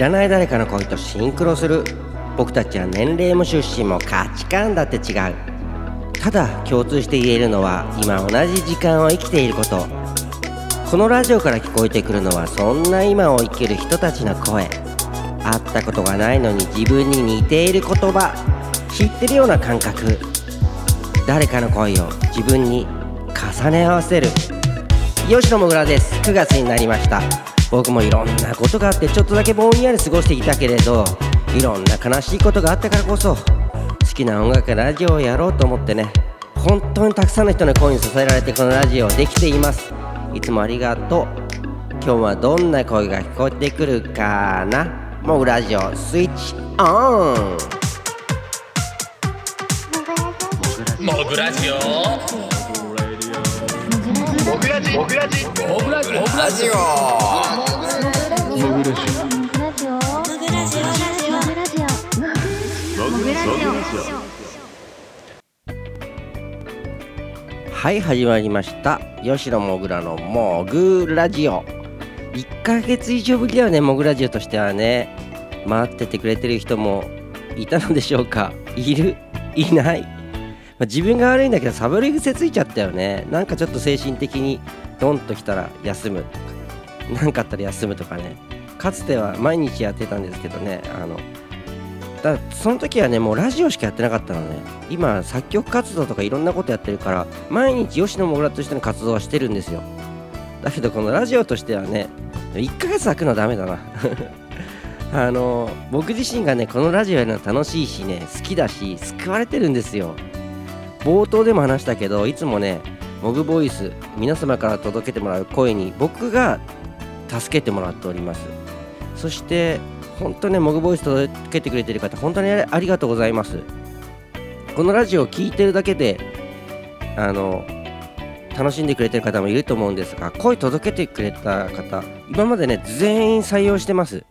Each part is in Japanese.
らない誰かの恋とシンクロする。僕たちは年齢も出身も価値観だって違う。ただ共通して言えるのは今同じ時間を生きていること。このラジオから聞こえてくるのはそんな今を生きる人たちの声。会ったことがないのに自分に似ている言葉。知ってるような感覚。誰かの声を自分に重ね合わせる。吉野もぐらです。9月になりました。僕もいろんなことがあってちょっとだけぼんやり過ごしてきたけれどいろんな悲しいことがあったからこそ好きな音楽やラジオをやろうと思ってね本当にたくさんの人の声に支えられてこのラジオできています。いつもありがとう。今日はどんな声が聞こえてくるかな。もぐラジオスイッチオン。モグラジオ。モグラジモグラジ。モグラジモグラジオはい始まりました。吉野もぐらのもぐラジオ。1ヶ月以上ぶりだよねもぐラジオとしてはね。待っててくれてる人もいたのでしょうか。いるいない、まあ自分が悪いんだけどサボり癖ついちゃったよね。なんかちょっと精神的にドンときたら休むとか。何かあったら休むとかね。かつては毎日やってたんですけどね。あのだその時はねもうラジオしかやってなかったのね。今作曲活動とかいろんなことやってるから毎日吉野もぐらとしての活動はしてるんですよ。だけどこのラジオとしてはね1ヶ月空くのはダメだな。あの僕自身がねこのラジオやるの楽しいしね好きだし救われてるんですよ。冒頭でも話したけどいつもねモグボイス皆様から届けてもらう声に僕が助けてもらっております。そして本当ねモグボイス届けてくれてる方本当にありがとうございます。このラジオを聴いてるだけであの楽しんでくれてる方もいると思うんですが声届けてくれた方今までね全員採用してます。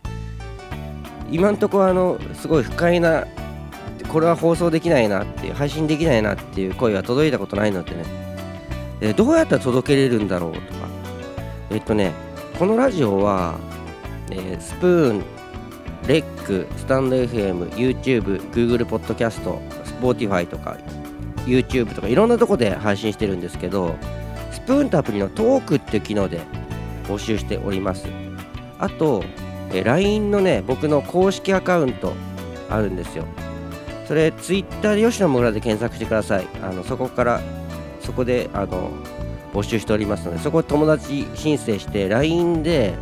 今んとこあのすごい不快なこれは放送できないなっていう配信できないなっていう声は届いたことないのでね。えどうやったら届けれるんだろうとか。えっとねこのラジオは、えスプーンレックスタンド FM YouTube Google ポッドキャスト Spotify とか YouTube とかいろんなとこで配信してるんですけどスプーンとアプリのトークっていう機能で募集しております。あと、え LINE のね僕の公式アカウントあるんですよ。それ Twitter で吉野村で検索してください。あのそこからそこであの募集しておりますのでそこ友達申請して LINE で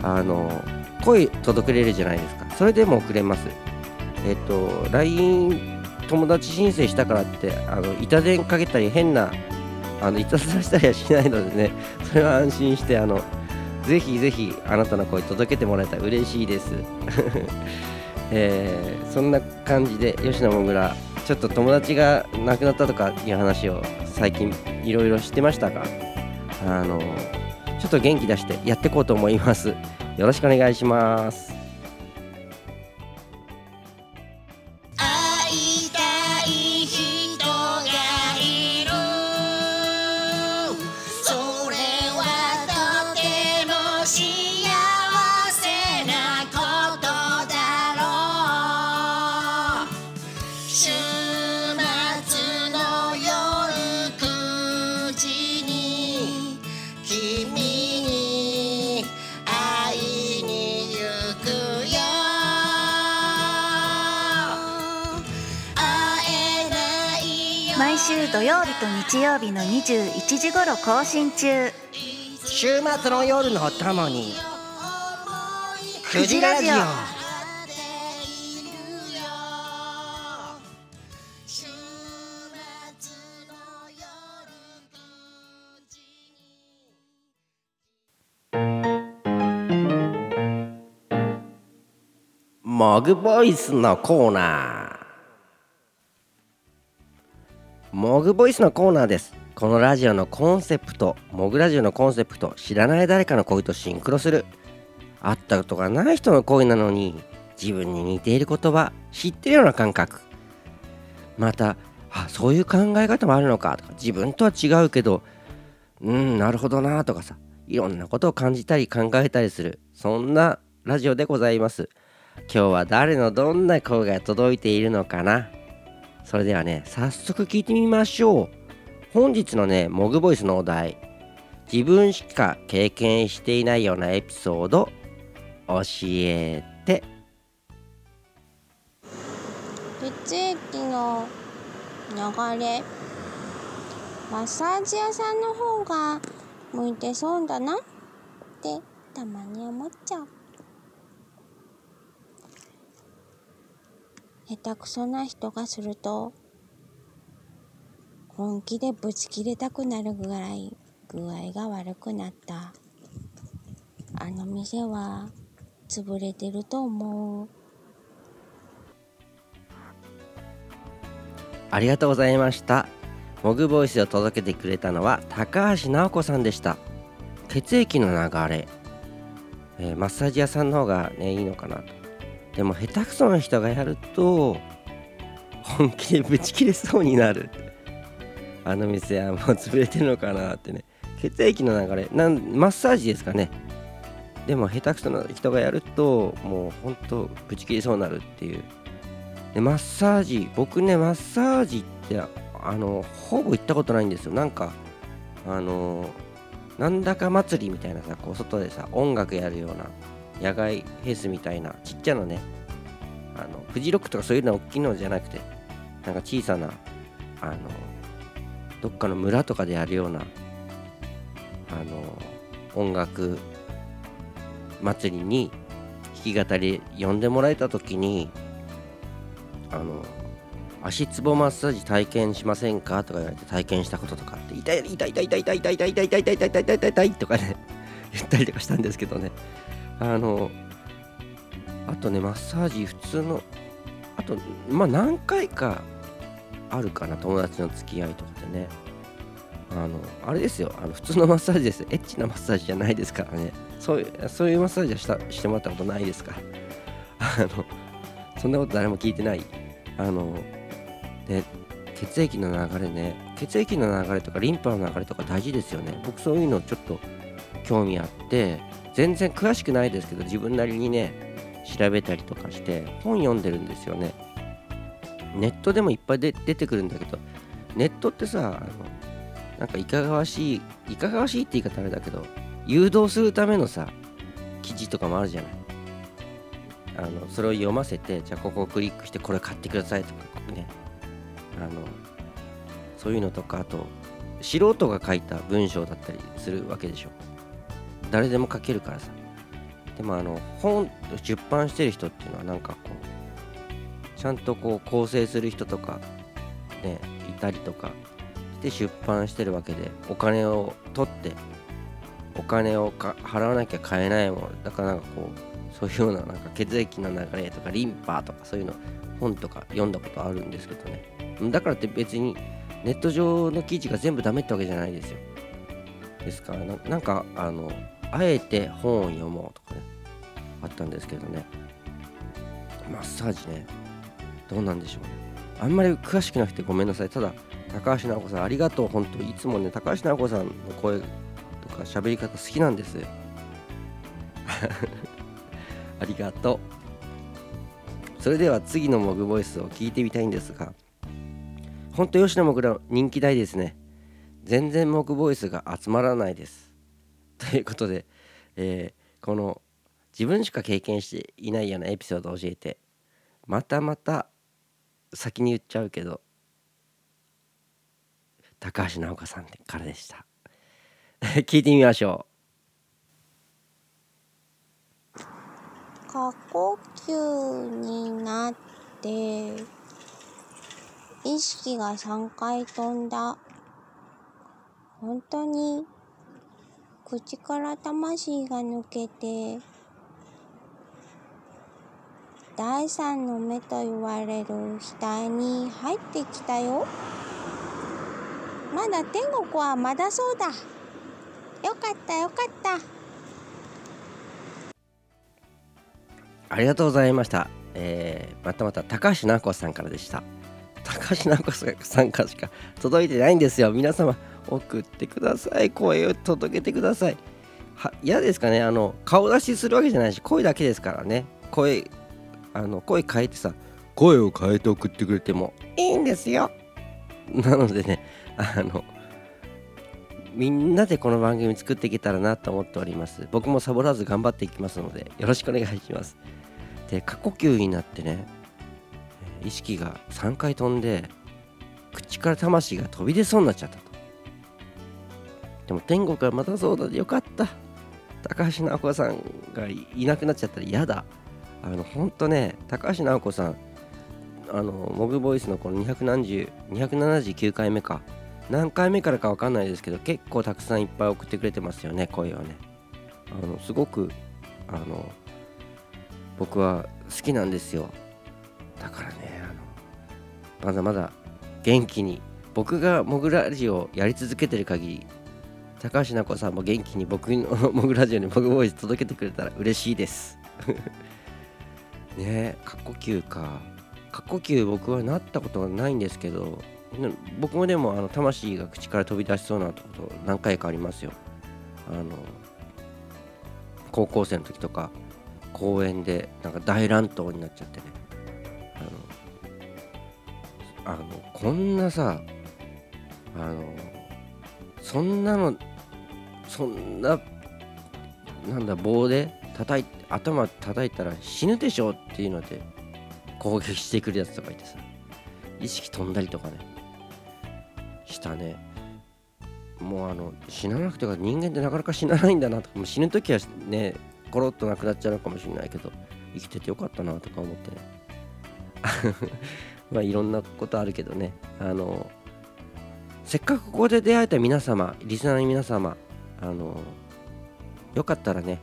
あの声届けれるじゃないですか。それでも送れます。えっと LINE 友達申請したからってあの板電かけたり変なあのいたずらしたりはしないのでね それは安心してあのぜひぜひあなたの声届けてもらえたら嬉しいです。えーそんな感じで吉野もぐらちょっと友達が亡くなったとかいう話を最近いろいろしてましたがあのちょっと元気出してやっていこうと思います。よろしくお願いします。土曜日と日曜日の21時頃更新中。週末の夜のお供にくじラジオ週末の夜9時モグボイスのコーナーモグボイスのコーナーです。このラジオのコンセプトモグラジオのコンセプト知らない誰かの声とシンクロする。会ったことがない人の声なのに自分に似ている言葉知ってるような感覚。またあそういう考え方もあるのかとか自分とは違うけどうんなるほどなとかさいろんなことを感じたり考えたりするそんなラジオでございます。今日は誰のどんな声が届いているのかな。それではね早速聞いてみましょう。本日のねモグボイスのお題。自分しか経験していないようなエピソード教えて。血液の流れ。マッサージ屋さんの方が向いてそうだなってたまに思っちゃう。下手くそな人がすると本気でぶち切れたくなるぐらい具合が悪くなった。あの店は潰れてると思う。ありがとうございました。モグボイスを届けてくれたのは高橋直子さんでした。血液の流れ、えーマッサージ屋さんの方がねいいのかなと。でも下手くそな人がやると本気でブチ切れそうになる。あの店はもう潰れてるのかなってね。血液の流れなんマッサージですかね。でも下手くそな人がやるともうほんとブチ切れそうになるっていう。でマッサージ僕ねマッサージってあのほぼ行ったことないんですよ。なんかあのなんだか祭りみたいなさこう外でさ音楽やるような。野外フェスみたいなちっちゃなねあのフジロックとかそういうのは大きいのじゃなくてなんか小さなあのどっかの村とかでやるようなあの音楽祭りに弾き語り呼んでもらえた時にあの足つぼマッサージ体験しませんかとか言われて体験したこととかって痛い痛い痛い痛い痛い痛い痛い痛い痛い痛い痛い痛い痛い痛い痛いとかね言ったりとかしたんですけどね。あのあとねマッサージ普通のあとまあ何回かあるかな友達の付き合いとかでね。あのあれですよあの普通のマッサージですエッチなマッサージじゃないですからね。そういうそういうマッサージはしたしてもらったことないですから。あのそんなこと誰も聞いてない。あので血液の流れね。血液の流れとかリンパの流れとか大事ですよね。僕そういうのちょっと興味あって全然詳しくないですけど自分なりにね調べたりとかして本読んでるんですよね。ネットでもいっぱいで出てくるんだけどネットってさあのなんかいかがわしいいかがわしいって言い方あれだけど誘導するためのさ記事とかもあるじゃない。あのそれを読ませてじゃあここをクリックしてこれ買ってくださいとかね。あのそういうのとかあと素人が書いた文章だったりするわけでしょ。誰でも書けるからさ。でもあの本出版してる人っていうのはなんかこうちゃんとこう構成する人とかねいたりとかして出版してるわけでお金を取ってお金を払わなきゃ買えないもの。だからなんかこうそういうようななんか血液の流れとかリンパとかそういうの本とか読んだことあるんですけどね。だからって別にネット上の記事が全部ダメってわけじゃないですよ。ですからななんかあのあえて本を読もうとかねあったんですけどね。マッサージね。どうなんでしょうね。あんまり詳しくなくてごめんなさい。ただ高橋直子さんありがとう本当いつもね高橋直子さんの声とか喋り方好きなんです。ありがとう。それでは次のモグボイスを聞いてみたいんですが本当吉野モグラ人気大ですね。全然モグボイスが集まらないです。ということで、えーこの自分しか経験していないようなエピソードを教えてまたまた先に言っちゃうけど高橋直子さんからでした。聞いてみましょう。過呼吸になって意識が3回飛んだ。本当に口から魂が抜けて第三の目と言われる額に入ってきたよ。まだ天国はまだそうだ。よかったよかった。ありがとうございました、えーまたまた高橋直子さんからでした。高橋直子さんからしか届いてないんですよ。皆様送ってください。声を届けてください。は嫌ですかね。あの顔出しするわけじゃないし声だけですからね。声あの声変えてさ声を変えて送ってくれても。いいんですよ。なのでねあのみんなでこの番組作っていけたらなと思っております。僕もサボらず頑張っていきますのでよろしくお願いします。で過呼吸になってね意識が3回飛んで口から魂が飛び出そうになっちゃったとでも天国はまたそうだ。でよかった。高橋直子さんがいなくなっちゃったら嫌だ。あのほんとね高橋直子さんあのモグボイスのこの270 279回目か。何回目からか分かんないですけど結構たくさんいっぱい送ってくれてますよね声をね。あのすごくあの僕は好きなんですよ。だからねあのまだまだ元気に僕がモグラジオをやり続けてる限り高橋菜子さんも元気に僕のモグラジオにモグボイス届けてくれたら嬉しいです。ねえ過呼吸か。過呼吸僕はなったことがないんですけど僕もでもあの魂が口から飛び出しそうなこと何回かありますよ。あの高校生の時とか公園でなんか大乱闘になっちゃってね。あのあのこんなさあのそんなのそんななんだ棒で叩い頭叩いたら死ぬでしょっていうので攻撃してくるやつとかいてさ。意識飛んだりとかね。したね。もうあの死ななくてか人間ってなかなか死なないんだなとか。も死ぬ時はねコロッとなくなっちゃうのかもしれないけど生きててよかったなとか思ってね。まあいろんなことあるけどね。あのせっかくここで出会えた皆様リスナーの皆様あのよかったらね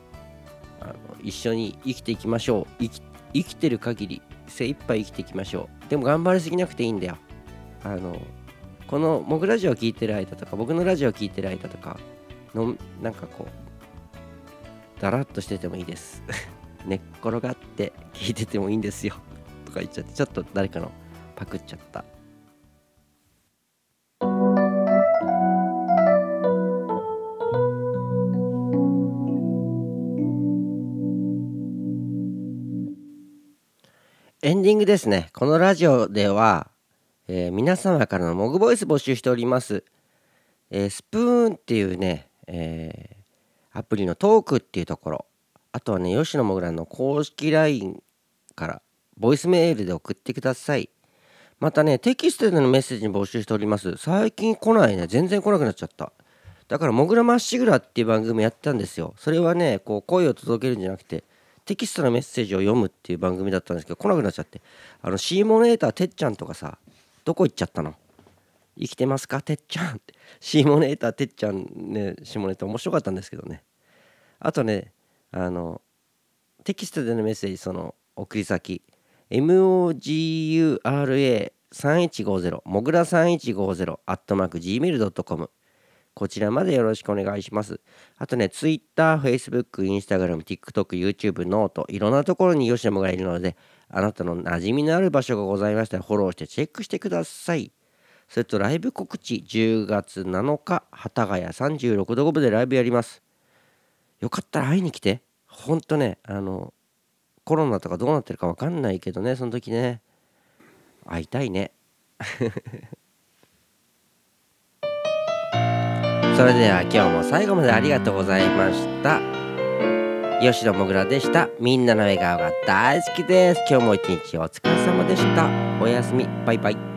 あの一緒に生きていきましょう。生き生きてる限り精一杯生きていきましょう。でも頑張りすぎなくていいんだよ。あのこのモグラジオを聞いてる間とか僕のラジオを聞いてる間とかのなんかこうだらっとしててもいいです。寝っ転がって聞いててもいいんですよ。とか言っちゃってちょっと誰かのパクっちゃった。エンディングですね。このラジオでは、えー皆様からのモグボイス募集しております、えースプーンっていうね、えーアプリのトークっていうところ。あとはね吉野もぐらの公式 LINE からボイスメールで送ってください。またねテキストでのメッセージに募集しております。最近来ないね。全然来なくなっちゃった。だから「もぐらまっしぐら」っていう番組やってたんですよ。それはねこう声を届けるんじゃなくてテキストのメッセージを読むっていう番組だったんですけど来なくなっちゃって。あのシーモネーターてっちゃんとかさどこ行っちゃったの？生きてますか？てっちゃんって。シーモネーターてっちゃんね下ネーター面白かったんですけどね。あとねあのテキストでのメッセージその送り先。Mogura3150 もぐら3150アットマーク gmail.com こちらまでよろしくお願いします。あとね Twitter、Facebook、Instagram、TikTok、YouTube、 note いろんなところに吉野もがいるのであなたの馴染みのある場所がございましたらフォローしてチェックしてください。それとライブ告知10月7日幡ヶ谷36度5分でライブやります。よかったら会いに来て。ほんとねあのコロナとかどうなってるか分かんないけどねその時ね。会いたいね。それでは今日も最後までありがとうございました。吉野もぐらでした。みんなの笑顔が大好きです。今日も一日お疲れ様でした。おやすみ。バイバイ。